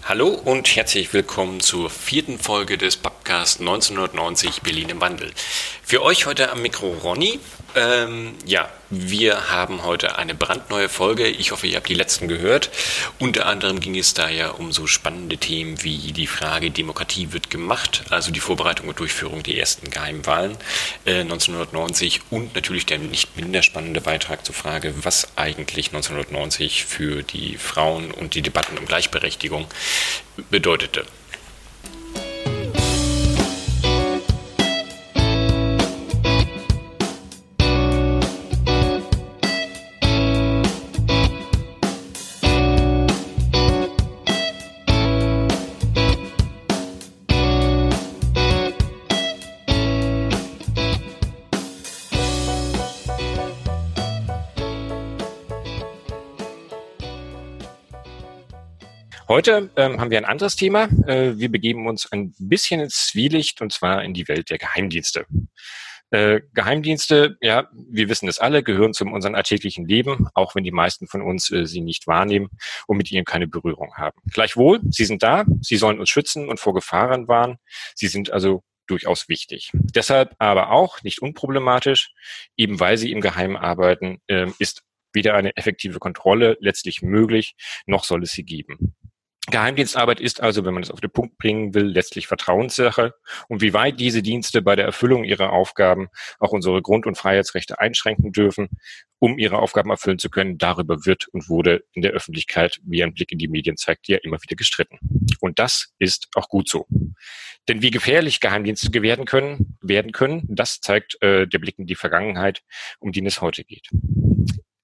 Hallo und herzlich willkommen zur vierten Folge des Podcast 1990 Berlin im Wandel. Für euch heute am Mikro Ronny. Ähm, ja, wir haben heute eine brandneue Folge. Ich hoffe, ihr habt die letzten gehört. Unter anderem ging es da ja um so spannende Themen wie die Frage Demokratie wird gemacht, also die Vorbereitung und Durchführung der ersten Geheimwahlen äh, 1990 und natürlich der nicht minder spannende Beitrag zur Frage, was eigentlich 1990 für die Frauen und die Debatten um Gleichberechtigung bedeutete. Heute ähm, haben wir ein anderes Thema. Äh, wir begeben uns ein bisschen ins Zwielicht und zwar in die Welt der Geheimdienste. Äh, Geheimdienste, ja, wir wissen es alle, gehören zu unserem alltäglichen Leben, auch wenn die meisten von uns äh, sie nicht wahrnehmen und mit ihnen keine Berührung haben. Gleichwohl, sie sind da, sie sollen uns schützen und vor Gefahren warnen. Sie sind also durchaus wichtig. Deshalb aber auch nicht unproblematisch, eben weil sie im Geheimen arbeiten, äh, ist weder eine effektive Kontrolle letztlich möglich, noch soll es sie geben. Geheimdienstarbeit ist also, wenn man es auf den Punkt bringen will, letztlich Vertrauenssache. Und wie weit diese Dienste bei der Erfüllung ihrer Aufgaben auch unsere Grund- und Freiheitsrechte einschränken dürfen, um ihre Aufgaben erfüllen zu können, darüber wird und wurde in der Öffentlichkeit, wie ein Blick in die Medien zeigt, ja immer wieder gestritten. Und das ist auch gut so. Denn wie gefährlich Geheimdienste werden können, werden können, das zeigt äh, der Blick in die Vergangenheit, um den es heute geht.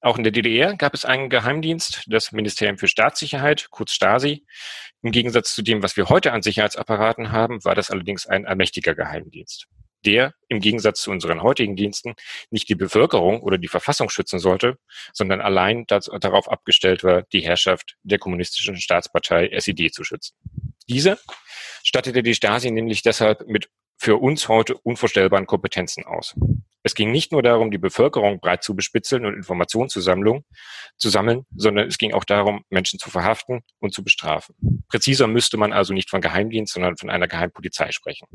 Auch in der DDR gab es einen Geheimdienst, das Ministerium für Staatssicherheit, kurz Stasi. Im Gegensatz zu dem, was wir heute an Sicherheitsapparaten haben, war das allerdings ein allmächtiger Geheimdienst, der im Gegensatz zu unseren heutigen Diensten nicht die Bevölkerung oder die Verfassung schützen sollte, sondern allein darauf abgestellt war, die Herrschaft der kommunistischen Staatspartei SED zu schützen. Diese stattete die Stasi nämlich deshalb mit für uns heute unvorstellbaren Kompetenzen aus. Es ging nicht nur darum, die Bevölkerung breit zu bespitzeln und Informationen zu, Sammlung, zu sammeln, sondern es ging auch darum, Menschen zu verhaften und zu bestrafen. Präziser müsste man also nicht von Geheimdienst, sondern von einer Geheimpolizei sprechen.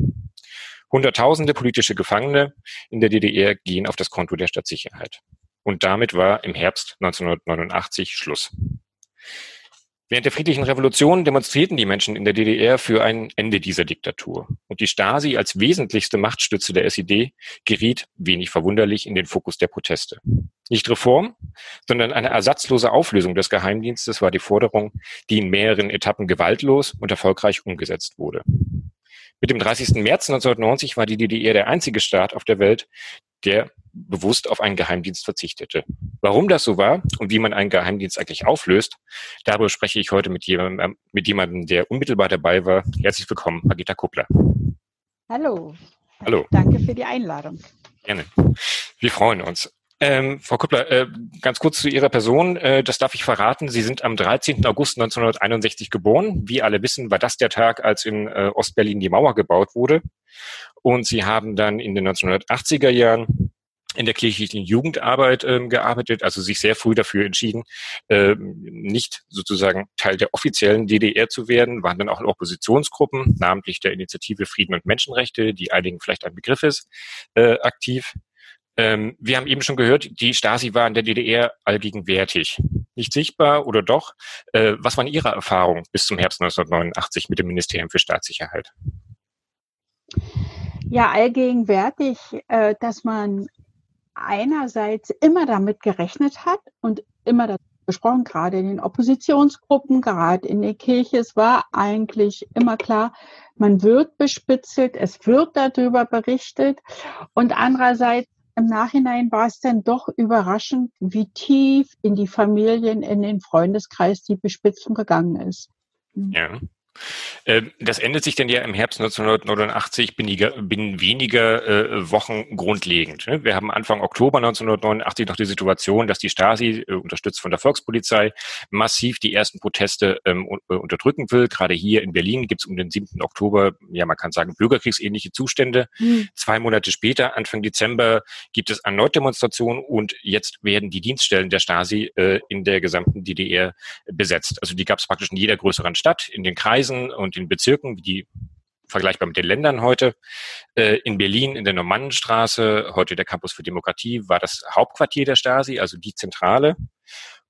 Hunderttausende politische Gefangene in der DDR gehen auf das Konto der Stadtsicherheit. Und damit war im Herbst 1989 Schluss. Während der friedlichen Revolution demonstrierten die Menschen in der DDR für ein Ende dieser Diktatur. Und die Stasi als wesentlichste Machtstütze der SED geriet, wenig verwunderlich, in den Fokus der Proteste. Nicht Reform, sondern eine ersatzlose Auflösung des Geheimdienstes war die Forderung, die in mehreren Etappen gewaltlos und erfolgreich umgesetzt wurde. Mit dem 30. März 1990 war die DDR der einzige Staat auf der Welt, der bewusst auf einen Geheimdienst verzichtete. Warum das so war und wie man einen Geheimdienst eigentlich auflöst, darüber spreche ich heute mit jemandem, mit jemandem der unmittelbar dabei war. Herzlich willkommen, Magita Kuppler. Hallo. Hallo. Danke für die Einladung. Gerne. Wir freuen uns. Ähm, Frau Kuppler, äh, ganz kurz zu Ihrer Person, äh, das darf ich verraten. Sie sind am 13. August 1961 geboren. Wie alle wissen, war das der Tag, als in äh, Ostberlin die Mauer gebaut wurde. Und Sie haben dann in den 1980er Jahren in der kirchlichen Jugendarbeit ähm, gearbeitet, also sich sehr früh dafür entschieden, ähm, nicht sozusagen Teil der offiziellen DDR zu werden, waren dann auch in Oppositionsgruppen, namentlich der Initiative Frieden und Menschenrechte, die einigen vielleicht ein Begriff ist, äh, aktiv. Ähm, wir haben eben schon gehört, die Stasi war in der DDR allgegenwärtig. Nicht sichtbar oder doch? Äh, was waren Ihre Erfahrungen bis zum Herbst 1989 mit dem Ministerium für Staatssicherheit? Ja, allgegenwärtig, äh, dass man einerseits immer damit gerechnet hat und immer das besprochen, gerade in den Oppositionsgruppen, gerade in der Kirche. Es war eigentlich immer klar, man wird bespitzelt, es wird darüber berichtet. Und andererseits im Nachhinein war es dann doch überraschend, wie tief in die Familien, in den Freundeskreis die Bespitzung gegangen ist. Ja. Ähm, das ändert sich denn ja im Herbst 1989 binnen, weniger äh, Wochen grundlegend. Ne? Wir haben Anfang Oktober 1989 noch die Situation, dass die Stasi, äh, unterstützt von der Volkspolizei, massiv die ersten Proteste ähm, äh, unterdrücken will. Gerade hier in Berlin gibt es um den 7. Oktober, ja man kann sagen, bürgerkriegsähnliche Zustände. Mhm. Zwei Monate später, Anfang Dezember, gibt es erneut Demonstrationen und jetzt werden die Dienststellen der Stasi äh, in der gesamten DDR besetzt. Also die gab es praktisch in jeder größeren Stadt, in den Kreisen und den Bezirken, wie die vergleichbar mit den Ländern heute. Äh, in Berlin, in der Normannenstraße, heute der Campus für Demokratie, war das Hauptquartier der Stasi, also die Zentrale.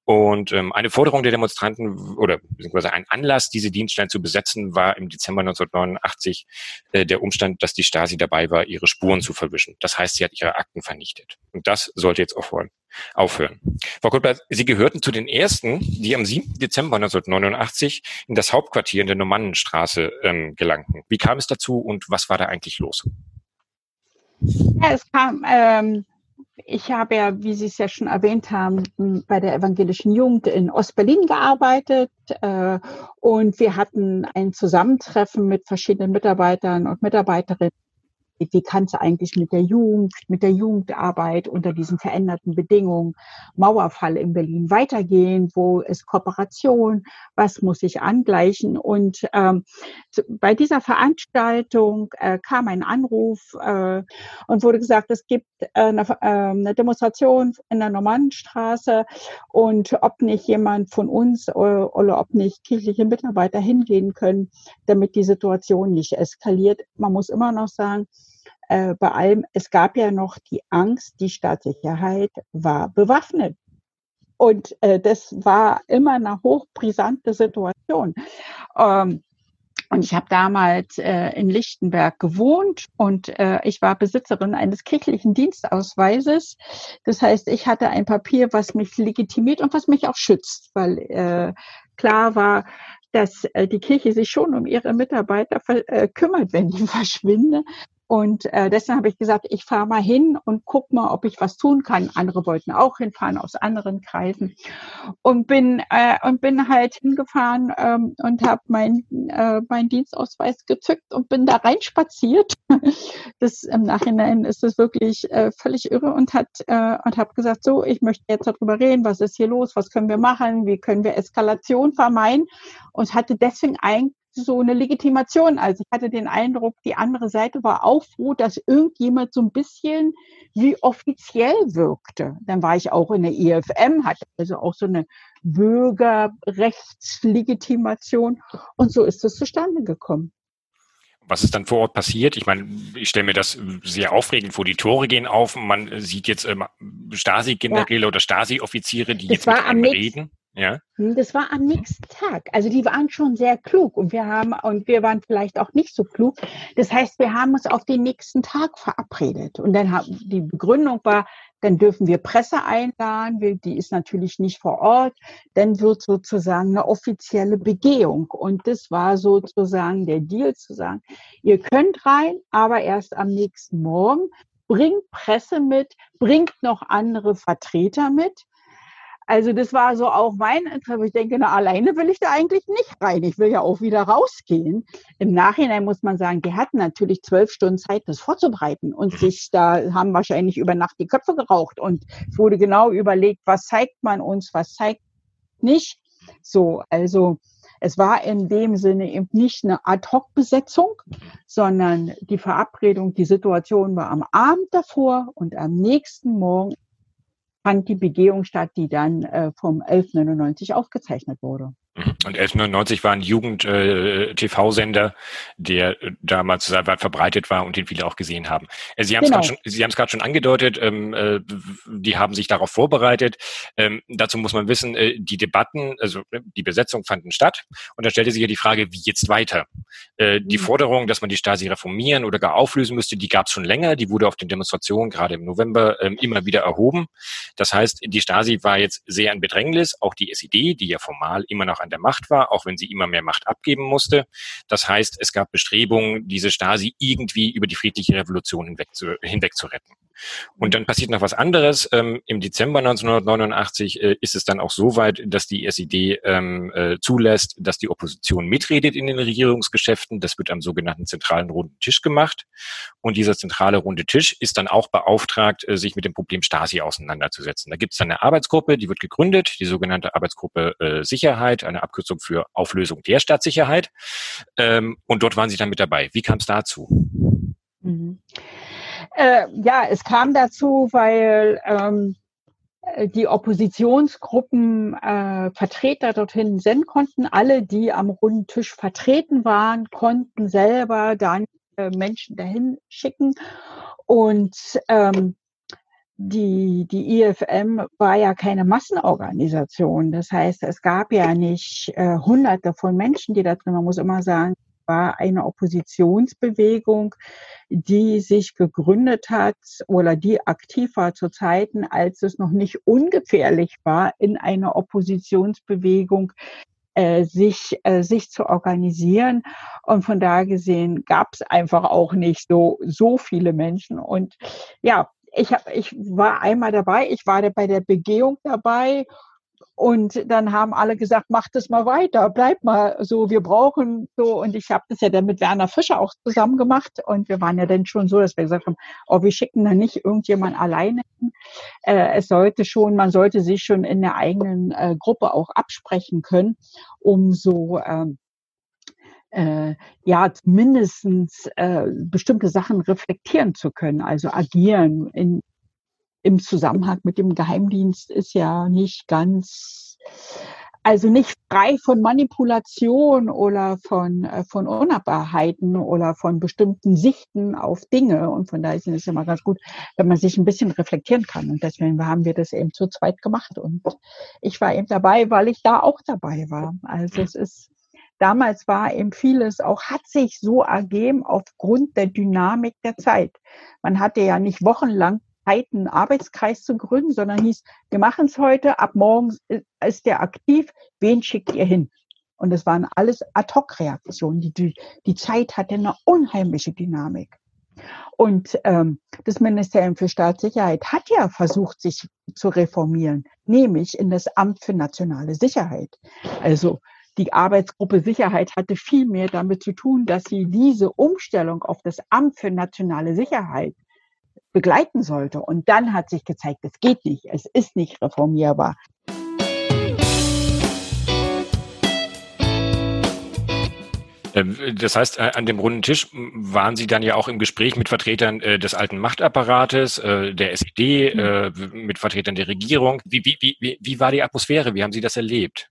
Und ähm, eine Forderung der Demonstranten oder beziehungsweise ein Anlass, diese Dienststellen zu besetzen, war im Dezember 1989 äh, der Umstand, dass die Stasi dabei war, ihre Spuren zu verwischen. Das heißt, sie hat ihre Akten vernichtet. Und das sollte jetzt aufhören. aufhören. Frau Kuttbert, Sie gehörten zu den ersten, die am 7. Dezember 1989 in das Hauptquartier in der Normannenstraße ähm, gelangten. Wie kam es dazu und was war da eigentlich los? Ja, es kam ähm ich habe ja, wie Sie es ja schon erwähnt haben, bei der evangelischen Jugend in Ostberlin gearbeitet äh, und wir hatten ein Zusammentreffen mit verschiedenen Mitarbeitern und Mitarbeiterinnen wie kann es eigentlich mit der Jugend, mit der Jugendarbeit unter diesen veränderten Bedingungen, Mauerfall in Berlin weitergehen, wo ist Kooperation, was muss ich angleichen. Und ähm, bei dieser Veranstaltung äh, kam ein Anruf äh, und wurde gesagt, es gibt äh, eine, äh, eine Demonstration in der Normannenstraße und ob nicht jemand von uns äh, oder ob nicht kirchliche Mitarbeiter hingehen können, damit die Situation nicht eskaliert. Man muss immer noch sagen, äh, bei allem, es gab ja noch die Angst, die Staatssicherheit war bewaffnet. Und äh, das war immer eine hochbrisante Situation. Ähm, und ich habe damals äh, in Lichtenberg gewohnt und äh, ich war Besitzerin eines kirchlichen Dienstausweises. Das heißt, ich hatte ein Papier, was mich legitimiert und was mich auch schützt, weil äh, klar war, dass äh, die Kirche sich schon um ihre Mitarbeiter äh, kümmert, wenn die verschwinden. Und äh, deshalb habe ich gesagt, ich fahre mal hin und guck mal, ob ich was tun kann. Andere wollten auch hinfahren aus anderen Kreisen. Und bin äh, und bin halt hingefahren ähm, und habe mein äh, mein Dienstausweis gezückt und bin da reinspaziert. Das im Nachhinein ist es wirklich äh, völlig irre und hat äh, und habe gesagt, so, ich möchte jetzt darüber reden, was ist hier los, was können wir machen, wie können wir Eskalation vermeiden? Und hatte deswegen eigentlich so eine Legitimation. Also ich hatte den Eindruck, die andere Seite war auch froh, dass irgendjemand so ein bisschen wie offiziell wirkte. Dann war ich auch in der IFM, hatte also auch so eine Bürgerrechtslegitimation und so ist es zustande gekommen. Was ist dann vor Ort passiert? Ich meine, ich stelle mir das sehr aufregend vor. Die Tore gehen auf, man sieht jetzt ähm, Stasi-Generäle ja. oder Stasi-Offiziere, die das jetzt mit einem reden. Ja. Hm, das war am nächsten Tag. Also die waren schon sehr klug und wir haben und wir waren vielleicht auch nicht so klug. Das heißt, wir haben uns auf den nächsten Tag verabredet und dann haben die Begründung war, dann dürfen wir Presse einladen, die ist natürlich nicht vor Ort. Dann wird sozusagen eine offizielle Begehung und das war sozusagen der Deal zu sagen, ihr könnt rein, aber erst am nächsten Morgen. Bringt Presse mit, bringt noch andere Vertreter mit also das war so auch mein Interesse. Ich denke, na, alleine will ich da eigentlich nicht rein. Ich will ja auch wieder rausgehen. Im Nachhinein muss man sagen, die hatten natürlich zwölf Stunden Zeit, das vorzubereiten und sich da haben wahrscheinlich über Nacht die Köpfe geraucht und es wurde genau überlegt, was zeigt man uns, was zeigt nicht. So, also es war in dem Sinne eben nicht eine Ad-Hoc-Besetzung, sondern die Verabredung, die Situation war am Abend davor und am nächsten Morgen fand die Begehung statt, die dann äh, vom 1199 aufgezeichnet wurde. Mhm. Und 1199 war ein Jugend-TV-Sender, äh, der äh, damals sehr weit verbreitet war und den viele auch gesehen haben. Äh, Sie haben genau. es gerade schon, angedeutet, ähm, äh, die haben sich darauf vorbereitet. Ähm, dazu muss man wissen, äh, die Debatten, also die Besetzung fanden statt und da stellte sich ja die Frage, wie jetzt weiter? Äh, mhm. Die Forderung, dass man die Stasi reformieren oder gar auflösen müsste, die gab es schon länger, die wurde auf den Demonstrationen gerade im November äh, immer wieder erhoben. Das heißt, die Stasi war jetzt sehr in Bedrängnis, auch die SED, die ja formal immer noch an der Macht war, auch wenn sie immer mehr Macht abgeben musste. Das heißt, es gab Bestrebungen, diese Stasi irgendwie über die friedliche Revolution hinweg zu, hinweg zu retten. Und dann passiert noch was anderes. Ähm, Im Dezember 1989 äh, ist es dann auch so weit, dass die SED ähm, äh, zulässt, dass die Opposition mitredet in den Regierungsgeschäften. Das wird am sogenannten zentralen runden Tisch gemacht. Und dieser zentrale runde Tisch ist dann auch beauftragt, äh, sich mit dem Problem Stasi auseinanderzusetzen. Da gibt es dann eine Arbeitsgruppe, die wird gegründet, die sogenannte Arbeitsgruppe äh, Sicherheit, eine Abkürzung für Auflösung der Staatssicherheit. Ähm, und dort waren Sie dann mit dabei. Wie kam es dazu? Mhm. Äh, ja, es kam dazu, weil ähm, die Oppositionsgruppen äh, Vertreter dorthin senden konnten. Alle, die am runden Tisch vertreten waren, konnten selber dann äh, Menschen dahin schicken. Und ähm, die, die IFM war ja keine Massenorganisation. Das heißt, es gab ja nicht äh, hunderte von Menschen, die da drin, man muss immer sagen, war eine Oppositionsbewegung, die sich gegründet hat oder die aktiv war zu Zeiten, als es noch nicht ungefährlich war, in einer Oppositionsbewegung äh, sich, äh, sich zu organisieren. Und von daher gesehen gab es einfach auch nicht so, so viele Menschen. Und ja, ich, hab, ich war einmal dabei, ich war bei der Begehung dabei und dann haben alle gesagt, mach das mal weiter, bleib mal so, wir brauchen so. Und ich habe das ja dann mit Werner Fischer auch zusammen gemacht. Und wir waren ja dann schon so, dass wir gesagt haben, oh, wir schicken da nicht irgendjemand alleine hin. Äh, es sollte schon, man sollte sich schon in der eigenen äh, Gruppe auch absprechen können, um so ähm, äh, ja mindestens äh, bestimmte Sachen reflektieren zu können, also agieren in, im Zusammenhang mit dem Geheimdienst ist ja nicht ganz, also nicht frei von Manipulation oder von, äh, von Unnahbarheiten oder von bestimmten Sichten auf Dinge. Und von daher ist es immer ganz gut, wenn man sich ein bisschen reflektieren kann. Und deswegen haben wir das eben zu zweit gemacht. Und ich war eben dabei, weil ich da auch dabei war. Also es ist, damals war eben vieles auch, hat sich so ergeben aufgrund der Dynamik der Zeit. Man hatte ja nicht wochenlang einen Arbeitskreis zu gründen, sondern hieß, wir machen es heute, ab morgen ist der aktiv, wen schickt ihr hin? Und es waren alles Ad-Hoc-Reaktionen. Die, die, die Zeit hatte eine unheimliche Dynamik. Und ähm, das Ministerium für Staatssicherheit hat ja versucht, sich zu reformieren, nämlich in das Amt für nationale Sicherheit. Also die Arbeitsgruppe Sicherheit hatte viel mehr damit zu tun, dass sie diese Umstellung auf das Amt für nationale Sicherheit begleiten sollte. Und dann hat sich gezeigt, es geht nicht, es ist nicht reformierbar. Ähm, das heißt, äh, an dem runden Tisch waren Sie dann ja auch im Gespräch mit Vertretern äh, des alten Machtapparates, äh, der SED, mhm. mit Vertretern der Regierung. Wie, wie, wie, wie war die Atmosphäre? Wie haben Sie das erlebt?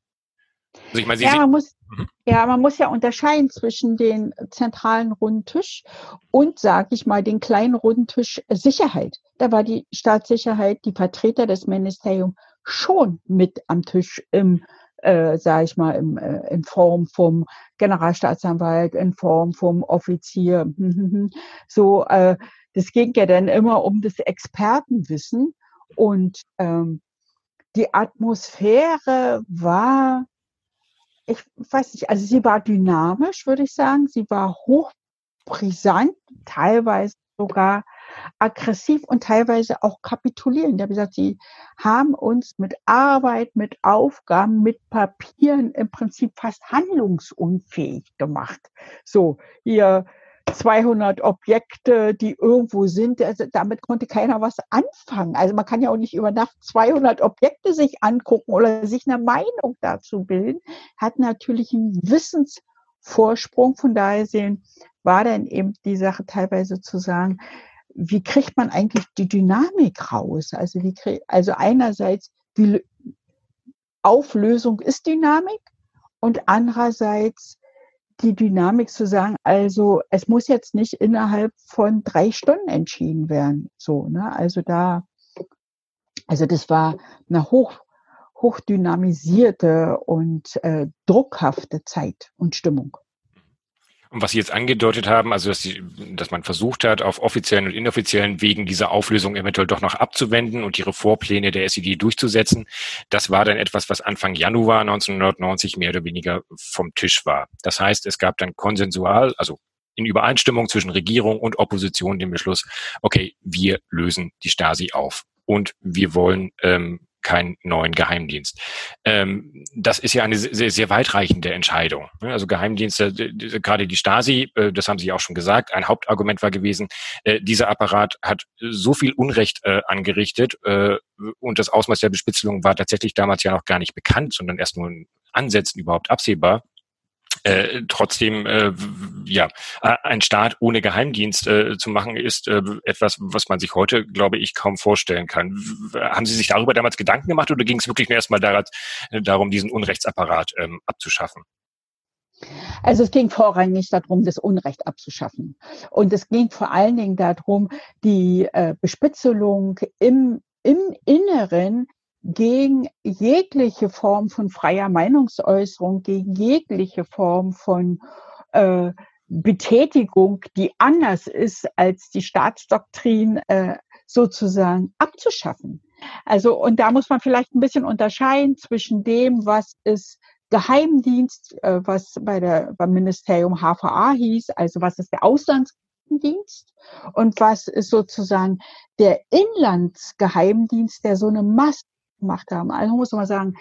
Also ich meine, Sie, ja, man muss, mhm. ja, man muss ja unterscheiden zwischen den zentralen runden Tisch und, sag ich mal, den kleinen runden Tisch Sicherheit. Da war die Staatssicherheit, die Vertreter des Ministeriums schon mit am Tisch im, äh, sage ich mal, im, äh, in Form vom Generalstaatsanwalt, in Form vom Offizier. so, äh, das ging ja dann immer um das Expertenwissen und ähm, die Atmosphäre war ich weiß nicht, also sie war dynamisch, würde ich sagen. Sie war hochbrisant, teilweise sogar aggressiv und teilweise auch kapitulierend. Ich habe gesagt, sie haben uns mit Arbeit, mit Aufgaben, mit Papieren im Prinzip fast handlungsunfähig gemacht. So, ihr 200 Objekte, die irgendwo sind. Also damit konnte keiner was anfangen. Also man kann ja auch nicht über Nacht 200 Objekte sich angucken oder sich eine Meinung dazu bilden. Hat natürlich einen Wissensvorsprung. Von daher sehen, war dann eben die Sache teilweise zu sagen, wie kriegt man eigentlich die Dynamik raus? Also wie krieg, also einerseits die Auflösung ist Dynamik und andererseits die Dynamik zu sagen, also es muss jetzt nicht innerhalb von drei Stunden entschieden werden. So, ne? Also da, also das war eine hoch, hochdynamisierte und äh, druckhafte Zeit und Stimmung. Und was Sie jetzt angedeutet haben, also dass, Sie, dass man versucht hat, auf offiziellen und inoffiziellen Wegen diese Auflösung eventuell doch noch abzuwenden und die Reformpläne der SED durchzusetzen, das war dann etwas, was Anfang Januar 1990 mehr oder weniger vom Tisch war. Das heißt, es gab dann konsensual, also in Übereinstimmung zwischen Regierung und Opposition den Beschluss, okay, wir lösen die Stasi auf und wir wollen ähm, keinen neuen Geheimdienst. Ähm, das ist ja eine sehr, sehr weitreichende Entscheidung. Also Geheimdienste, gerade die Stasi, äh, das haben Sie auch schon gesagt, ein Hauptargument war gewesen, äh, dieser Apparat hat so viel Unrecht äh, angerichtet und das Ausmaß der Bespitzelung war tatsächlich damals ja noch gar nicht bekannt, sondern erst nur in Ansätzen überhaupt absehbar äh, trotzdem äh, ja ein Staat ohne Geheimdienst äh, zu machen ist äh, etwas, was man sich heute, glaube ich, kaum vorstellen kann. Haben Sie sich darüber damals Gedanken gemacht oder ging es wirklich nur erstmal darum, diesen Unrechtsapparat ähm, abzuschaffen? Also es ging vorrangig darum, das Unrecht abzuschaffen. Und es ging vor allen Dingen darum, die äh, Bespitzelung im, im Inneren gegen jegliche Form von freier Meinungsäußerung, gegen jegliche Form von äh, Betätigung, die anders ist als die Staatsdoktrin, äh, sozusagen abzuschaffen. Also, und da muss man vielleicht ein bisschen unterscheiden zwischen dem, was ist Geheimdienst, äh, was bei der, beim Ministerium HVA hieß, also was ist der Auslandsdienst und was ist sozusagen der Inlandsgeheimdienst, der so eine Masse gemacht haben. Also muss man sagen,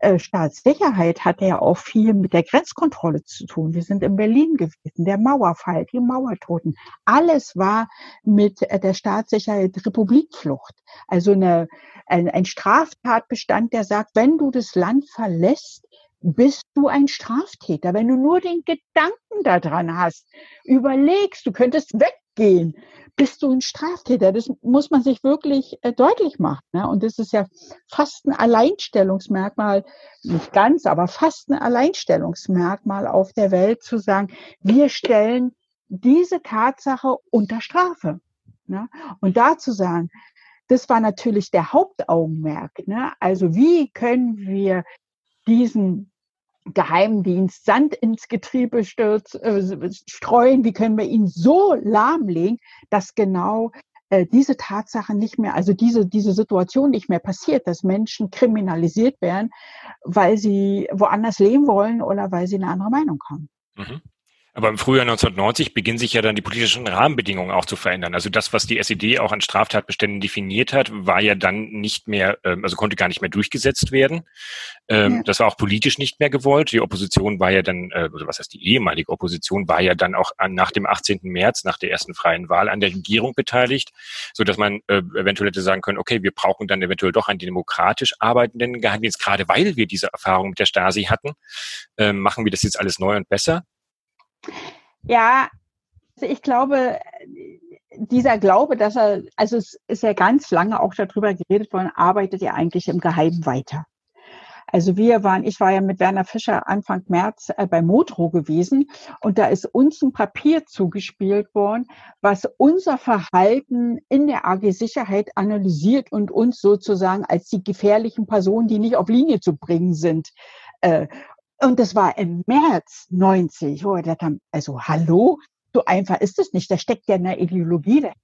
äh, Staatssicherheit hatte ja auch viel mit der Grenzkontrolle zu tun. Wir sind in Berlin gewesen, der Mauerfall, die Mauertoten. Alles war mit äh, der Staatssicherheit Republikflucht. Also eine, ein, ein Straftatbestand, der sagt, wenn du das Land verlässt, bist du ein Straftäter. Wenn du nur den Gedanken daran hast, überlegst, du könntest weggehen, bist du ein Straftäter. Das muss man sich wirklich äh, deutlich machen. Ne? Und das ist ja fast ein Alleinstellungsmerkmal, nicht ganz, aber fast ein Alleinstellungsmerkmal auf der Welt zu sagen, wir stellen diese Tatsache unter Strafe. Ne? Und da zu sagen, das war natürlich der Hauptaugenmerk. Ne? Also wie können wir diesen Geheimdienst Sand ins Getriebe stürz, äh, streuen, wie können wir ihn so lahmlegen, dass genau äh, diese Tatsache nicht mehr, also diese, diese Situation nicht mehr passiert, dass Menschen kriminalisiert werden, weil sie woanders leben wollen oder weil sie eine andere Meinung haben. Mhm. Aber im Frühjahr 1990 beginnen sich ja dann die politischen Rahmenbedingungen auch zu verändern. Also das, was die SED auch an Straftatbeständen definiert hat, war ja dann nicht mehr, ähm, also konnte gar nicht mehr durchgesetzt werden. Ähm, ja. Das war auch politisch nicht mehr gewollt. Die Opposition war ja dann, äh, also was heißt die ehemalige Opposition, war ja dann auch nach dem 18. März, nach der ersten freien Wahl an der Regierung beteiligt, so dass man äh, eventuell hätte sagen können, okay, wir brauchen dann eventuell doch einen demokratisch arbeitenden Geheimdienst, gerade weil wir diese Erfahrung mit der Stasi hatten, ähm, machen wir das jetzt alles neu und besser. Ja, also ich glaube, dieser Glaube, dass er, also es ist ja ganz lange auch darüber geredet worden, arbeitet ja eigentlich im Geheimen weiter. Also wir waren, ich war ja mit Werner Fischer Anfang März äh, bei Motro gewesen und da ist uns ein Papier zugespielt worden, was unser Verhalten in der AG Sicherheit analysiert und uns sozusagen als die gefährlichen Personen, die nicht auf Linie zu bringen sind, äh, und das war im März 90, wo er dachte, also hallo, so einfach ist es nicht. Da steckt ja eine Ideologie dahinter.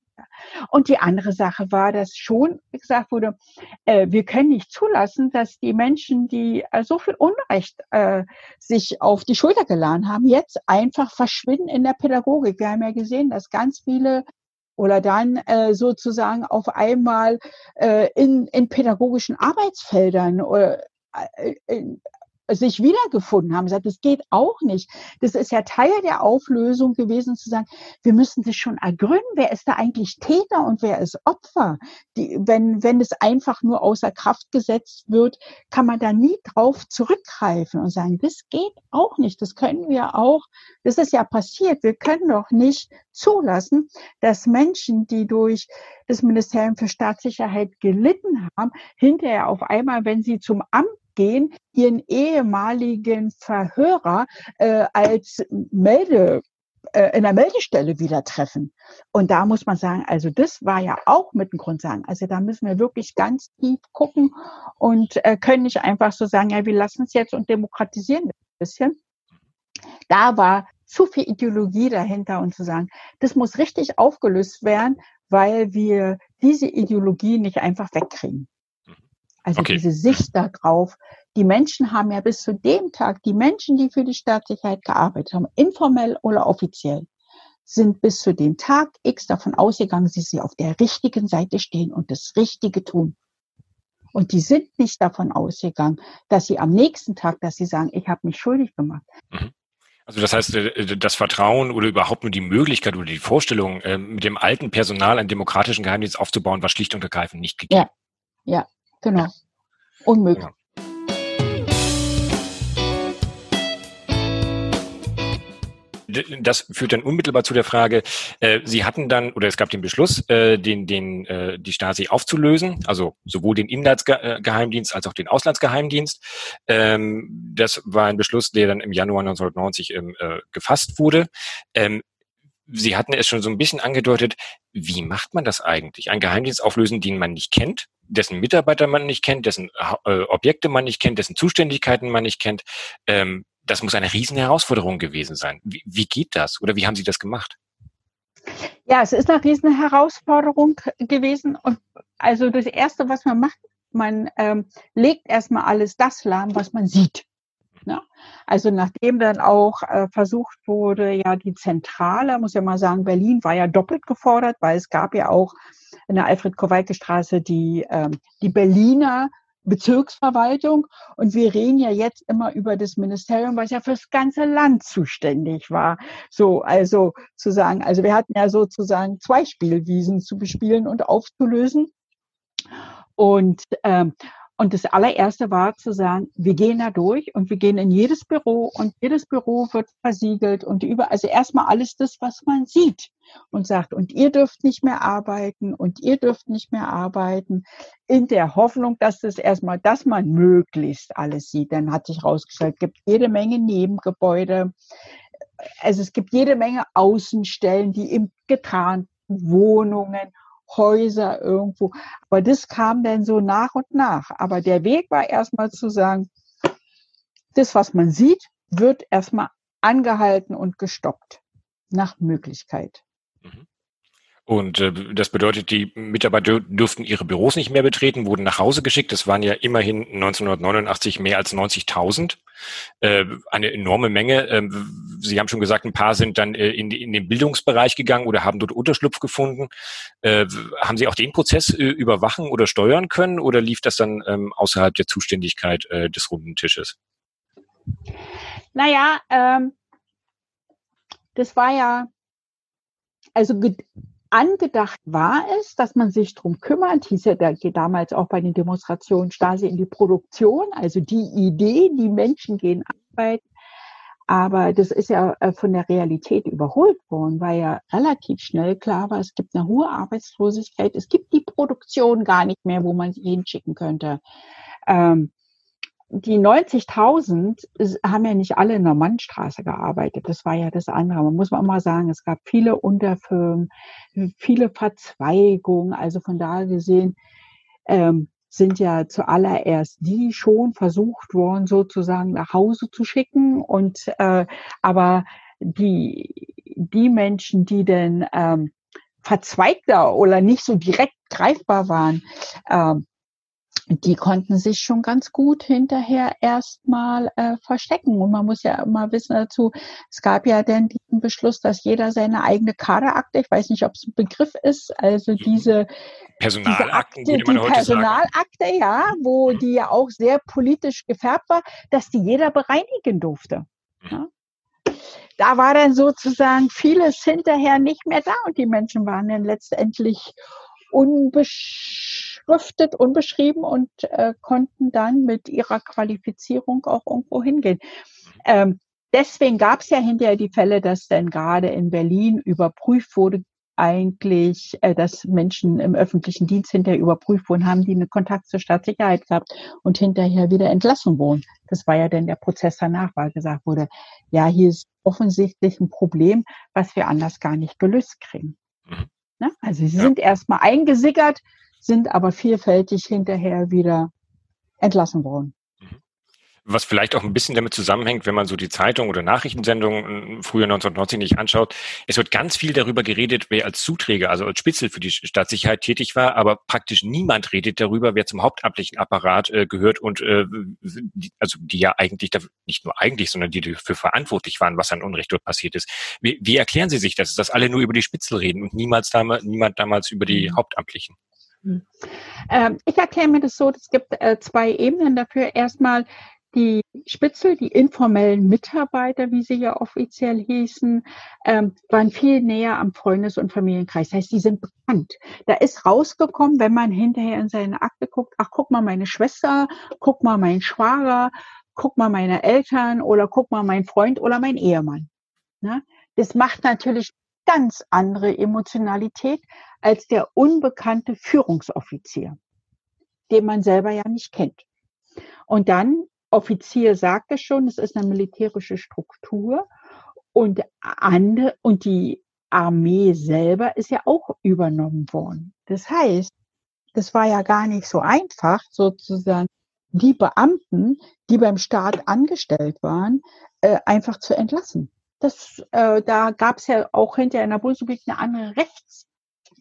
Und die andere Sache war, dass schon gesagt wurde, äh, wir können nicht zulassen, dass die Menschen, die äh, so viel Unrecht äh, sich auf die Schulter geladen haben, jetzt einfach verschwinden in der Pädagogik. Wir haben ja gesehen, dass ganz viele oder dann äh, sozusagen auf einmal äh, in, in pädagogischen Arbeitsfeldern oder äh, sich wiedergefunden haben, gesagt, das geht auch nicht. Das ist ja Teil der Auflösung gewesen, zu sagen, wir müssen das schon ergründen, wer ist da eigentlich Täter und wer ist Opfer. Die, wenn, wenn es einfach nur außer Kraft gesetzt wird, kann man da nie drauf zurückgreifen und sagen, das geht auch nicht, das können wir auch, das ist ja passiert, wir können doch nicht zulassen, dass Menschen, die durch das Ministerium für Staatssicherheit gelitten haben, hinterher auf einmal, wenn sie zum Amt gehen, ihren ehemaligen Verhörer äh, als Melde äh, in der Meldestelle wieder treffen. Und da muss man sagen, also das war ja auch mit dem Grund sagen. Also da müssen wir wirklich ganz tief gucken und äh, können nicht einfach so sagen, ja, wir lassen es jetzt und demokratisieren ein bisschen. Da war zu viel Ideologie dahinter und zu sagen, das muss richtig aufgelöst werden, weil wir diese Ideologie nicht einfach wegkriegen. Also okay. diese Sicht darauf. Die Menschen haben ja bis zu dem Tag, die Menschen, die für die Staatssicherheit gearbeitet haben, informell oder offiziell, sind bis zu dem Tag X davon ausgegangen, dass sie auf der richtigen Seite stehen und das Richtige tun. Und die sind nicht davon ausgegangen, dass sie am nächsten Tag, dass sie sagen, ich habe mich schuldig gemacht. Mhm. Also das heißt, äh, das Vertrauen oder überhaupt nur die Möglichkeit oder die Vorstellung, äh, mit dem alten Personal einen demokratischen Geheimdienst aufzubauen, war schlicht und ergreifend nicht gegeben. Ja, ja genau. Unmöglich. Ja. das führt dann unmittelbar zu der Frage, äh, Sie hatten dann, oder es gab den Beschluss, äh, den, den, äh, die Stasi aufzulösen, also sowohl den Inlandsgeheimdienst als auch den Auslandsgeheimdienst. Ähm, das war ein Beschluss, der dann im Januar 1990 ähm, äh, gefasst wurde. Ähm, Sie hatten es schon so ein bisschen angedeutet, wie macht man das eigentlich? Ein Geheimdienst auflösen, den man nicht kennt, dessen Mitarbeiter man nicht kennt, dessen äh, Objekte man nicht kennt, dessen Zuständigkeiten man nicht kennt. Ähm, das muss eine riesen Herausforderung gewesen sein. Wie, wie geht das oder wie haben Sie das gemacht? Ja, es ist eine riesen Herausforderung gewesen. Und also das Erste, was man macht, man ähm, legt erstmal alles das lahm, was man sieht. Ne? Also nachdem dann auch äh, versucht wurde, ja die Zentrale, muss ja mal sagen, Berlin war ja doppelt gefordert, weil es gab ja auch in der Alfred-Kowalke-Straße die, ähm, die Berliner Bezirksverwaltung. Und wir reden ja jetzt immer über das Ministerium, was ja fürs ganze Land zuständig war. So, also zu sagen, also wir hatten ja sozusagen zwei Spielwiesen zu bespielen und aufzulösen. Und ähm, und das allererste war zu sagen, wir gehen da durch und wir gehen in jedes Büro und jedes Büro wird versiegelt und über, also erstmal alles das, was man sieht und sagt, und ihr dürft nicht mehr arbeiten und ihr dürft nicht mehr arbeiten in der Hoffnung, dass das erstmal, dass man möglichst alles sieht. Dann hat sich rausgestellt, gibt jede Menge Nebengebäude. Also es gibt jede Menge Außenstellen, die im getarnten Wohnungen Häuser irgendwo. Aber das kam dann so nach und nach. Aber der Weg war erstmal zu sagen, das, was man sieht, wird erstmal angehalten und gestoppt. Nach Möglichkeit. Mhm. Und äh, das bedeutet, die Mitarbeiter durften ihre Büros nicht mehr betreten, wurden nach Hause geschickt. Das waren ja immerhin 1989 mehr als 90.000. Äh, eine enorme Menge. Äh, Sie haben schon gesagt, ein paar sind dann äh, in, in den Bildungsbereich gegangen oder haben dort Unterschlupf gefunden. Äh, haben Sie auch den Prozess äh, überwachen oder steuern können oder lief das dann ähm, außerhalb der Zuständigkeit äh, des runden Tisches? Naja, ähm, das war ja, also angedacht war es, dass man sich drum kümmert, hieß ja da, damals auch bei den Demonstrationen Stasi in die Produktion, also die Idee, die Menschen gehen arbeiten. Aber das ist ja äh, von der Realität überholt worden, weil ja relativ schnell klar war, es gibt eine hohe Arbeitslosigkeit, es gibt die Produktion gar nicht mehr, wo man sie hinschicken könnte. Ähm, die 90.000 haben ja nicht alle in der Mannstraße gearbeitet. Das war ja das andere. Man muss mal sagen, es gab viele Unterfirmen, viele Verzweigungen. Also von daher gesehen ähm, sind ja zuallererst die schon versucht worden, sozusagen nach Hause zu schicken. Und äh, aber die die Menschen, die denn ähm, verzweigter oder nicht so direkt greifbar waren, ähm, die konnten sich schon ganz gut hinterher erstmal äh, verstecken. Und man muss ja immer wissen dazu, es gab ja dann diesen Beschluss, dass jeder seine eigene Kaderakte, ich weiß nicht, ob es ein Begriff ist, also diese Personalakten, diese Akte, die Personalakte, ja, wo mhm. die ja auch sehr politisch gefärbt war, dass die jeder bereinigen durfte. Mhm. Ja da war dann sozusagen vieles hinterher nicht mehr da und die Menschen waren dann letztendlich unbeschriftet, unbeschrieben und äh, konnten dann mit ihrer Qualifizierung auch irgendwo hingehen. Ähm, deswegen gab es ja hinterher die Fälle, dass dann gerade in Berlin überprüft wurde, eigentlich, äh, dass Menschen im öffentlichen Dienst hinterher überprüft wurden, haben die einen Kontakt zur Staatssicherheit gehabt und hinterher wieder entlassen wurden. Das war ja dann der Prozess danach, weil gesagt wurde, ja, hier ist offensichtlich ein Problem, was wir anders gar nicht gelöst kriegen. Mhm. Ne? Also sie ja. sind erstmal eingesickert, sind aber vielfältig hinterher wieder entlassen worden. Was vielleicht auch ein bisschen damit zusammenhängt, wenn man so die Zeitung oder Nachrichtensendungen früher 1990 nicht anschaut. Es wird ganz viel darüber geredet, wer als Zuträger, also als Spitzel für die Staatssicherheit tätig war, aber praktisch niemand redet darüber, wer zum hauptamtlichen Apparat äh, gehört und äh, die, also die ja eigentlich, dafür, nicht nur eigentlich, sondern die dafür verantwortlich waren, was an Unrecht dort passiert ist. Wie, wie erklären Sie sich das, dass alle nur über die Spitzel reden und niemals damals, niemand damals über die mhm. Hauptamtlichen? Mhm. Ähm, ich erkläre mir das so, es gibt äh, zwei Ebenen dafür. Erstmal die Spitzel, die informellen Mitarbeiter, wie sie ja offiziell hießen, ähm, waren viel näher am Freundes- und Familienkreis. Das heißt, die sind bekannt. Da ist rausgekommen, wenn man hinterher in seine Akte guckt, ach, guck mal meine Schwester, guck mal mein Schwager, guck mal meine Eltern oder guck mal mein Freund oder mein Ehemann. Ne? Das macht natürlich ganz andere Emotionalität als der unbekannte Führungsoffizier, den man selber ja nicht kennt. Und dann Offizier sagte schon, es ist eine militärische Struktur und andere, und die Armee selber ist ja auch übernommen worden. Das heißt, das war ja gar nicht so einfach, sozusagen die Beamten, die beim Staat angestellt waren, äh, einfach zu entlassen. Das, äh, da gab es ja auch hinter in der Bundesrepublik eine andere Rechts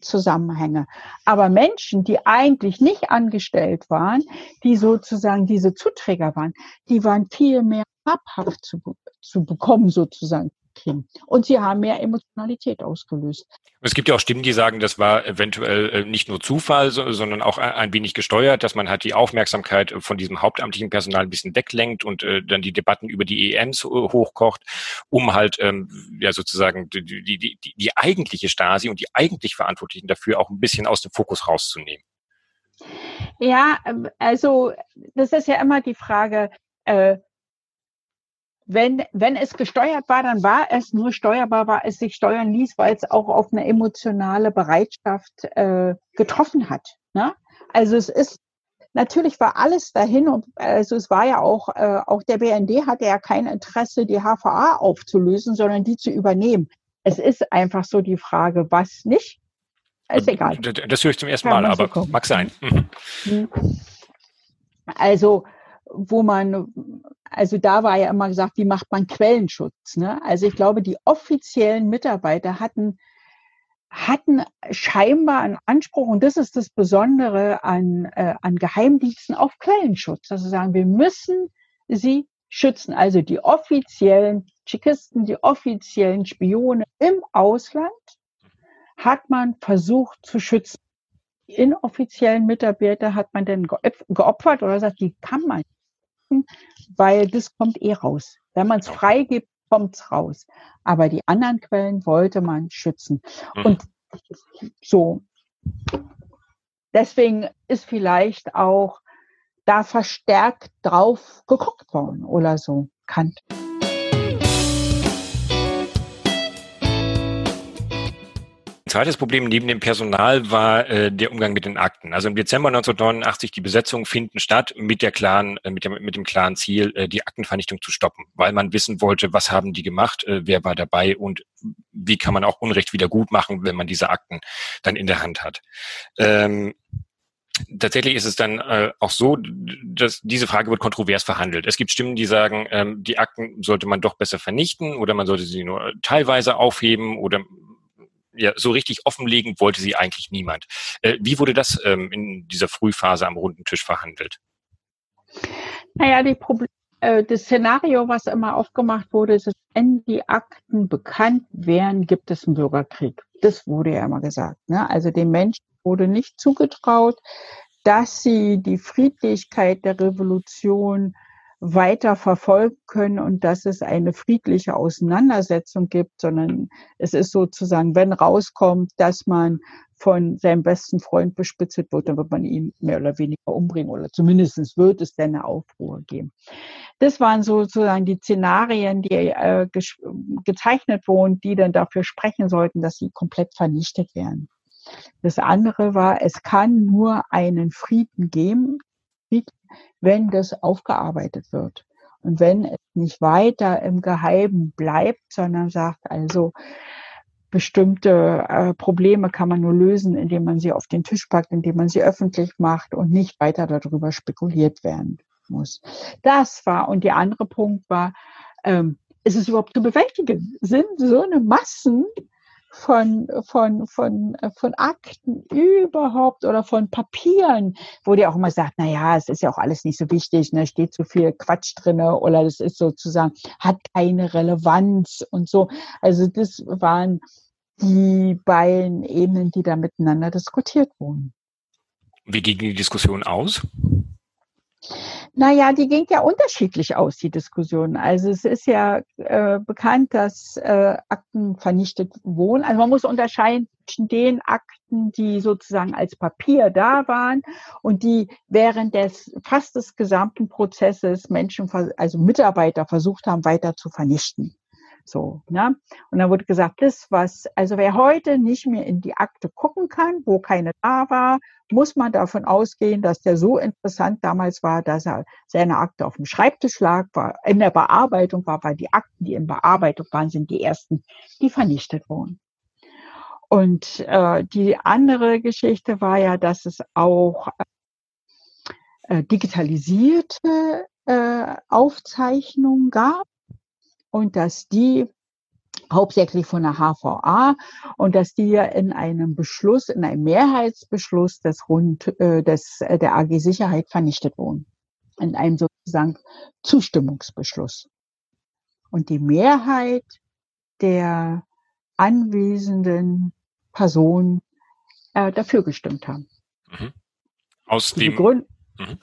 Zusammenhänge. Aber Menschen, die eigentlich nicht angestellt waren, die sozusagen diese Zuträger waren, die waren viel mehr habhaft zu, zu bekommen sozusagen kriegen. Und sie haben mehr Emotionalität ausgelöst. Es gibt ja auch Stimmen, die sagen, das war eventuell äh, nicht nur Zufall, sondern auch ein wenig gesteuert, dass man halt die Aufmerksamkeit von diesem hauptamtlichen Personal ein bisschen weglenkt und äh, dann die Debatten über die EMs hochkocht, um halt ähm, ja sozusagen die, die, die, die eigentliche Stasi und die eigentlich Verantwortlichen dafür auch ein bisschen aus dem Fokus rauszunehmen. Ja, ähm, also das ist ja immer die Frage, äh, wenn, wenn es gesteuert war, dann war es nur steuerbar, war es sich steuern ließ, weil es auch auf eine emotionale Bereitschaft äh, getroffen hat. Ne? Also es ist natürlich war alles dahin und also es war ja auch äh, auch der BND hatte ja kein Interesse, die HVA aufzulösen, sondern die zu übernehmen. Es ist einfach so die Frage, was nicht. Ist egal. Das höre ich zum ersten Mal, aber mag sein. Mhm. Also wo man, also da war ja immer gesagt, wie macht man Quellenschutz? Ne? Also ich glaube, die offiziellen Mitarbeiter hatten, hatten scheinbar einen Anspruch, und das ist das Besondere an, äh, an Geheimdiensten, auf Quellenschutz. Dass sie sagen, wir müssen sie schützen. Also die offiziellen Tschechisten, die offiziellen Spione im Ausland hat man versucht zu schützen. Die inoffiziellen Mitarbeiter hat man dann geopfert oder sagt, die kann man weil das kommt eh raus. Wenn man es freigibt, kommt es raus. Aber die anderen Quellen wollte man schützen. Mhm. Und so. Deswegen ist vielleicht auch da verstärkt drauf geguckt worden oder so. Kant. Zweites Problem neben dem Personal war äh, der Umgang mit den Akten. Also im Dezember 1989 die Besetzungen finden statt mit der klaren, äh, mit, dem, mit dem klaren Ziel, äh, die Aktenvernichtung zu stoppen, weil man wissen wollte, was haben die gemacht, äh, wer war dabei und wie kann man auch Unrecht wieder gut machen, wenn man diese Akten dann in der Hand hat. Ähm, Tatsächlich ist es dann äh, auch so, dass diese Frage wird kontrovers verhandelt. Es gibt Stimmen, die sagen, ähm, die Akten sollte man doch besser vernichten oder man sollte sie nur teilweise aufheben oder ja, so richtig offenlegen wollte sie eigentlich niemand. Äh, wie wurde das ähm, in dieser Frühphase am runden Tisch verhandelt? Naja, die Problem, äh, das Szenario, was immer aufgemacht wurde, ist, wenn die Akten bekannt wären, gibt es einen Bürgerkrieg. Das wurde ja immer gesagt. Ne? Also den Menschen wurde nicht zugetraut, dass sie die Friedlichkeit der Revolution weiter verfolgen können und dass es eine friedliche Auseinandersetzung gibt, sondern es ist sozusagen, wenn rauskommt, dass man von seinem besten Freund bespitzelt wird, dann wird man ihn mehr oder weniger umbringen oder zumindest wird es dann eine Aufruhr geben. Das waren sozusagen die Szenarien, die äh, gezeichnet wurden, die dann dafür sprechen sollten, dass sie komplett vernichtet werden. Das andere war, es kann nur einen Frieden geben, wenn das aufgearbeitet wird. Und wenn es nicht weiter im Geheimen bleibt, sondern sagt, also bestimmte äh, Probleme kann man nur lösen, indem man sie auf den Tisch packt, indem man sie öffentlich macht und nicht weiter darüber spekuliert werden. muss. Das war, und der andere Punkt war, ähm, ist es überhaupt zu bewältigen? Sind so eine Massen von, von, von, äh, von Akten überhaupt oder von Papieren, wo die auch immer sagt, na ja, es ist ja auch alles nicht so wichtig, ne, steht zu viel Quatsch drinne oder das ist sozusagen, hat keine Relevanz und so. Also das waren die beiden Ebenen, die da miteinander diskutiert wurden. Wie ging die Diskussion aus? Naja, die ging ja unterschiedlich aus, die Diskussion. Also es ist ja äh, bekannt, dass äh, Akten vernichtet wurden. Also man muss unterscheiden zwischen den Akten, die sozusagen als Papier da waren und die während des fast des gesamten Prozesses Menschen, also Mitarbeiter versucht haben, weiter zu vernichten. So, ne? Und dann wurde gesagt, das was, also wer heute nicht mehr in die Akte gucken kann, wo keine da war, muss man davon ausgehen, dass der so interessant damals war, dass er seine Akte auf dem Schreibtisch lag, war in der Bearbeitung war, weil die Akten, die in Bearbeitung waren, sind die ersten, die vernichtet wurden. Und äh, die andere Geschichte war ja, dass es auch äh, digitalisierte äh, Aufzeichnungen gab und dass die hauptsächlich von der HVA und dass die ja in einem Beschluss, in einem Mehrheitsbeschluss des Rund, äh, des, äh, der AG Sicherheit vernichtet wurden. In einem sozusagen Zustimmungsbeschluss. Und die Mehrheit der anwesenden Personen äh, dafür gestimmt haben. Mhm. Aus die dem Begründ mhm.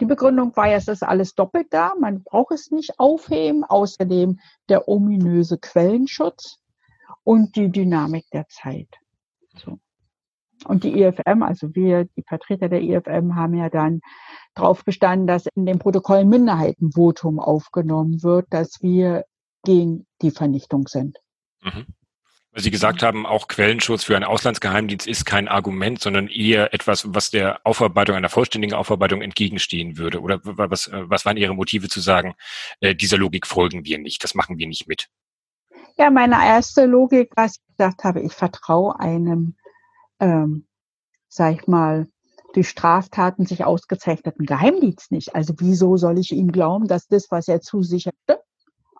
Die Begründung war ja, es ist alles doppelt da, man braucht es nicht aufheben. Außerdem der ominöse Quellenschutz und die Dynamik der Zeit. So. Und die IFM, also wir, die Vertreter der IFM, haben ja dann darauf bestanden, dass in dem Protokoll Minderheitenvotum aufgenommen wird, dass wir gegen die Vernichtung sind. Mhm. Weil Sie gesagt haben, auch Quellenschutz für einen Auslandsgeheimdienst ist kein Argument, sondern eher etwas, was der Aufarbeitung, einer vollständigen Aufarbeitung entgegenstehen würde. Oder was, was waren Ihre Motive zu sagen, äh, dieser Logik folgen wir nicht, das machen wir nicht mit? Ja, meine erste Logik, was ich gesagt habe, ich vertraue einem, ähm, sag ich mal, durch Straftaten sich ausgezeichneten Geheimdienst nicht. Also wieso soll ich ihm glauben, dass das, was er zusichert,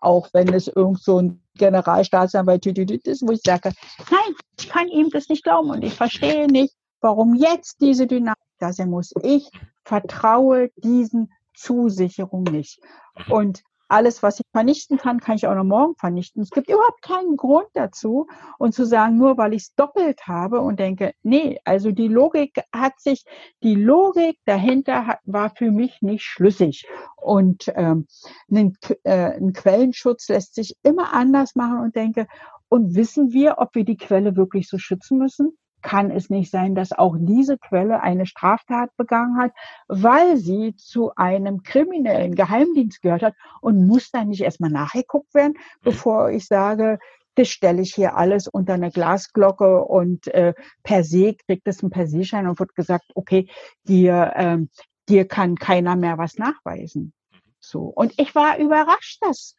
auch wenn es irgend so ein Generalstaatsanwalt ist, wo ich sage, nein, ich kann ihm das nicht glauben und ich verstehe nicht, warum jetzt diese Dynamik da sein muss. Ich vertraue diesen Zusicherungen nicht. Und alles, was ich vernichten kann, kann ich auch noch morgen vernichten. Es gibt überhaupt keinen Grund dazu. Und zu sagen, nur weil ich es doppelt habe und denke, nee, also die Logik hat sich, die Logik dahinter hat, war für mich nicht schlüssig. Und ähm, ein, äh, ein Quellenschutz lässt sich immer anders machen und denke, und wissen wir, ob wir die Quelle wirklich so schützen müssen? Kann es nicht sein, dass auch diese Quelle eine Straftat begangen hat, weil sie zu einem kriminellen Geheimdienst gehört hat und muss da nicht erstmal nachgeguckt werden, bevor ich sage, das stelle ich hier alles unter eine Glasglocke und äh, per se kriegt es einen per se Schein und wird gesagt, okay, dir, ähm, dir kann keiner mehr was nachweisen. So. Und ich war überrascht, dass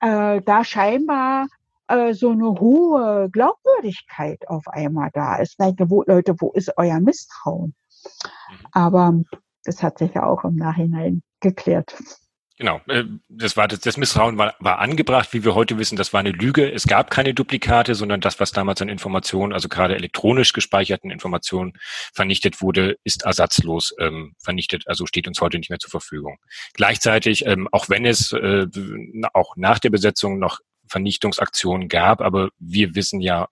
äh, da scheinbar äh, so eine hohe Glaubwürdigkeit auf einmal da ist. Denke, wo, Leute, wo ist euer Misstrauen? Mhm. Aber das hat sich ja auch im Nachhinein geklärt. Genau, äh, das war das, das Misstrauen war, war angebracht, wie wir heute wissen, das war eine Lüge. Es gab keine Duplikate, sondern das, was damals an Informationen, also gerade elektronisch gespeicherten Informationen vernichtet wurde, ist ersatzlos ähm, vernichtet, also steht uns heute nicht mehr zur Verfügung. Gleichzeitig, ähm, auch wenn es äh, auch nach der Besetzung noch Vernichtungsaktionen gab, aber wir wissen ja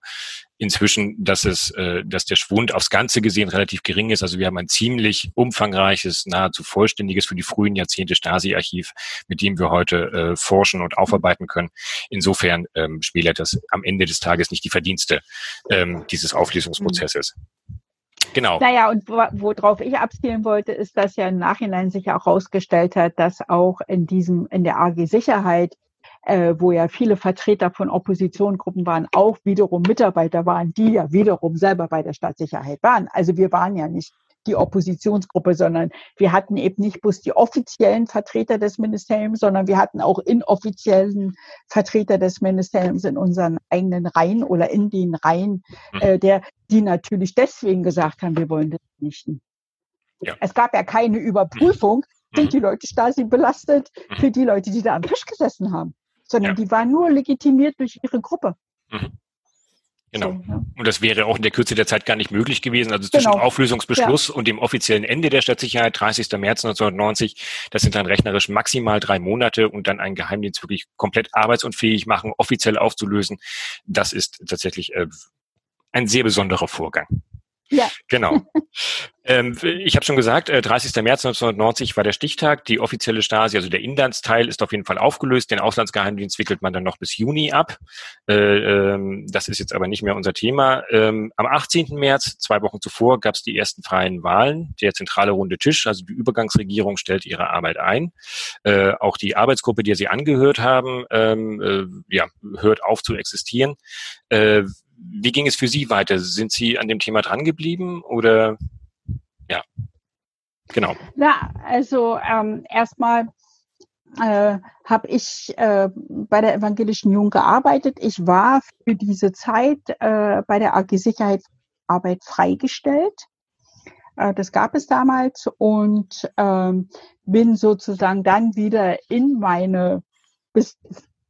inzwischen, dass es, äh, dass der Schwund aufs Ganze gesehen relativ gering ist. Also wir haben ein ziemlich umfangreiches, nahezu vollständiges für die frühen Jahrzehnte Stasi-Archiv, mit dem wir heute äh, forschen und aufarbeiten können. Insofern ähm, spielt das am Ende des Tages nicht die Verdienste ähm, dieses Auflösungsprozesses. Genau. Naja, und worauf ich abzielen wollte, ist, dass ja im Nachhinein sich auch herausgestellt hat, dass auch in diesem, in der AG Sicherheit äh, wo ja viele Vertreter von Oppositionsgruppen waren, auch wiederum Mitarbeiter waren, die ja wiederum selber bei der Staatssicherheit waren. Also wir waren ja nicht die Oppositionsgruppe, sondern wir hatten eben nicht bloß die offiziellen Vertreter des Ministeriums, sondern wir hatten auch inoffiziellen Vertreter des Ministeriums in unseren eigenen Reihen oder in den Reihen, mhm. äh, der, die natürlich deswegen gesagt haben, wir wollen das nicht. Ja. Es gab ja keine Überprüfung, sind mhm. die Leute Stasi belastet mhm. für die Leute, die da am Tisch gesessen haben, sondern ja. die waren nur legitimiert durch ihre Gruppe. Mhm. Genau. So, ja. Und das wäre auch in der Kürze der Zeit gar nicht möglich gewesen. Also zwischen genau. Auflösungsbeschluss ja. und dem offiziellen Ende der Stadtsicherheit, 30. März 1990, das sind dann rechnerisch maximal drei Monate und dann einen Geheimdienst wirklich komplett arbeitsunfähig machen, offiziell aufzulösen. Das ist tatsächlich äh, ein sehr besonderer Vorgang. Ja. Genau. ähm, ich habe schon gesagt, äh, 30. März 1990 war der Stichtag. Die offizielle Stasi, also der Inlandsteil, ist auf jeden Fall aufgelöst. Den Auslandsgeheimdienst wickelt man dann noch bis Juni ab. Äh, ähm, das ist jetzt aber nicht mehr unser Thema. Ähm, am 18. März, zwei Wochen zuvor, gab es die ersten freien Wahlen. Der zentrale runde Tisch, also die Übergangsregierung, stellt ihre Arbeit ein. Äh, auch die Arbeitsgruppe, die Sie angehört haben, ähm, äh, ja, hört auf zu existieren. Wie ging es für Sie weiter? Sind Sie an dem Thema dran geblieben oder ja? Genau. Ja, also ähm, erstmal äh, habe ich äh, bei der evangelischen Jugend gearbeitet. Ich war für diese Zeit äh, bei der AG Sicherheitsarbeit freigestellt. Äh, das gab es damals und ähm, bin sozusagen dann wieder in meine bis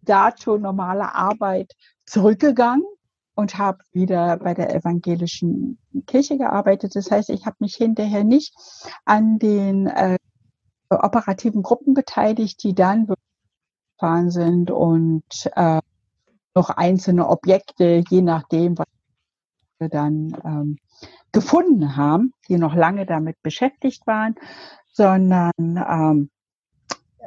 dato normale Arbeit zurückgegangen und habe wieder bei der evangelischen Kirche gearbeitet. Das heißt, ich habe mich hinterher nicht an den äh, operativen Gruppen beteiligt, die dann gefahren sind und äh, noch einzelne Objekte, je nachdem, was wir dann ähm, gefunden haben, die noch lange damit beschäftigt waren, sondern ähm,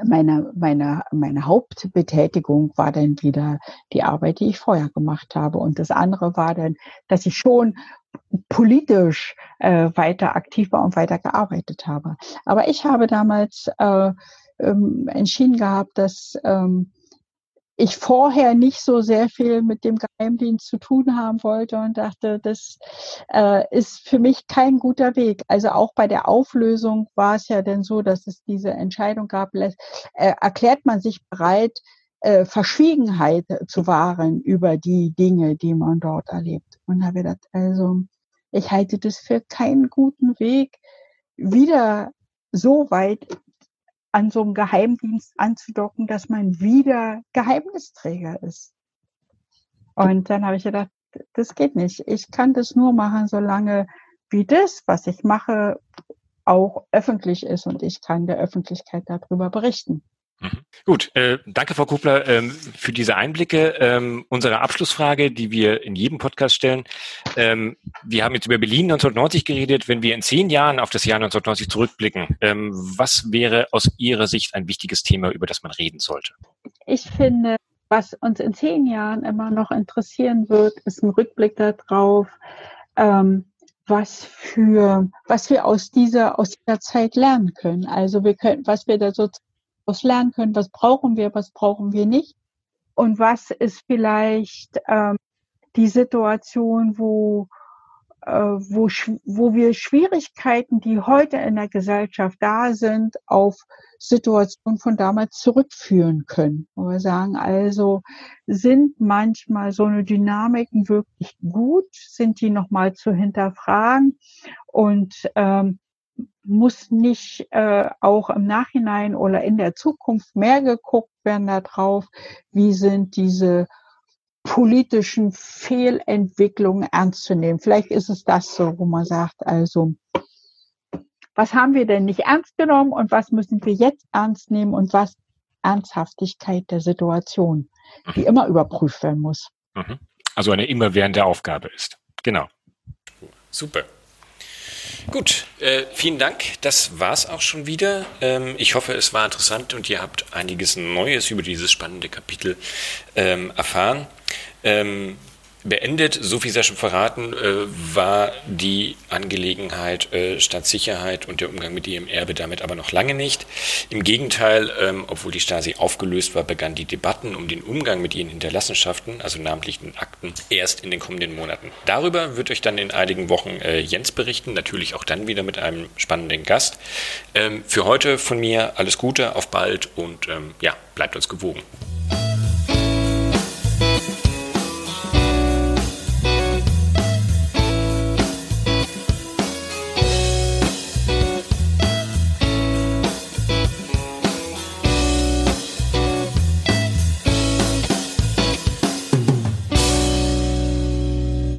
meine, meine, meine Hauptbetätigung war dann wieder die Arbeit, die ich vorher gemacht habe. Und das andere war dann, dass ich schon politisch äh, weiter aktiv war und weiter gearbeitet habe. Aber ich habe damals äh, ähm, entschieden gehabt, dass ähm, ich vorher nicht so sehr viel mit dem Geheimdienst zu tun haben wollte und dachte, das äh, ist für mich kein guter Weg. Also auch bei der Auflösung war es ja dann so, dass es diese Entscheidung gab, äh, erklärt man sich bereit, äh, Verschwiegenheit zu wahren über die Dinge, die man dort erlebt. Und habe gedacht, also ich halte das für keinen guten Weg, wieder so weit an so einem Geheimdienst anzudocken, dass man wieder Geheimnisträger ist. Und dann habe ich gedacht, das geht nicht. Ich kann das nur machen, solange wie das, was ich mache, auch öffentlich ist und ich kann der Öffentlichkeit darüber berichten. Mhm. Gut, äh, danke Frau Kupler ähm, für diese Einblicke. Ähm, unsere Abschlussfrage, die wir in jedem Podcast stellen. Ähm, wir haben jetzt über Berlin 1990 geredet. Wenn wir in zehn Jahren auf das Jahr 1990 zurückblicken, ähm, was wäre aus Ihrer Sicht ein wichtiges Thema, über das man reden sollte? Ich finde, was uns in zehn Jahren immer noch interessieren wird, ist ein Rückblick darauf, ähm, was für, was wir aus dieser, aus dieser Zeit lernen können. Also wir können, was wir da sozusagen daraus lernen können, was brauchen wir, was brauchen wir nicht? Und was ist vielleicht ähm, die Situation, wo, äh, wo, wo wir Schwierigkeiten, die heute in der Gesellschaft da sind, auf Situationen von damals zurückführen können. Wo wir sagen, also sind manchmal so eine Dynamiken wirklich gut, sind die nochmal zu hinterfragen? Und ähm, muss nicht äh, auch im Nachhinein oder in der Zukunft mehr geguckt werden darauf, wie sind diese politischen Fehlentwicklungen ernst zu nehmen. Vielleicht ist es das so, wo man sagt, also was haben wir denn nicht ernst genommen und was müssen wir jetzt ernst nehmen und was Ernsthaftigkeit der Situation, die immer überprüft werden muss. Mhm. Also eine immerwährende Aufgabe ist. Genau. Super. Gut, äh, vielen Dank. Das war's auch schon wieder. Ähm, ich hoffe, es war interessant und ihr habt einiges Neues über dieses spannende Kapitel ähm, erfahren. Ähm, beendet, so viel sei schon verraten, äh, war die Angelegenheit äh, Staatssicherheit und der Umgang mit ihrem Erbe damit aber noch lange nicht. Im Gegenteil, ähm, obwohl die Stasi aufgelöst war, begannen die Debatten um den Umgang mit ihren Hinterlassenschaften, also namentlich den Akten, erst in den kommenden Monaten. Darüber wird euch dann in einigen Wochen äh, Jens berichten, natürlich auch dann wieder mit einem spannenden Gast. Ähm, für heute von mir alles Gute, auf bald und ähm, ja, bleibt uns gewogen.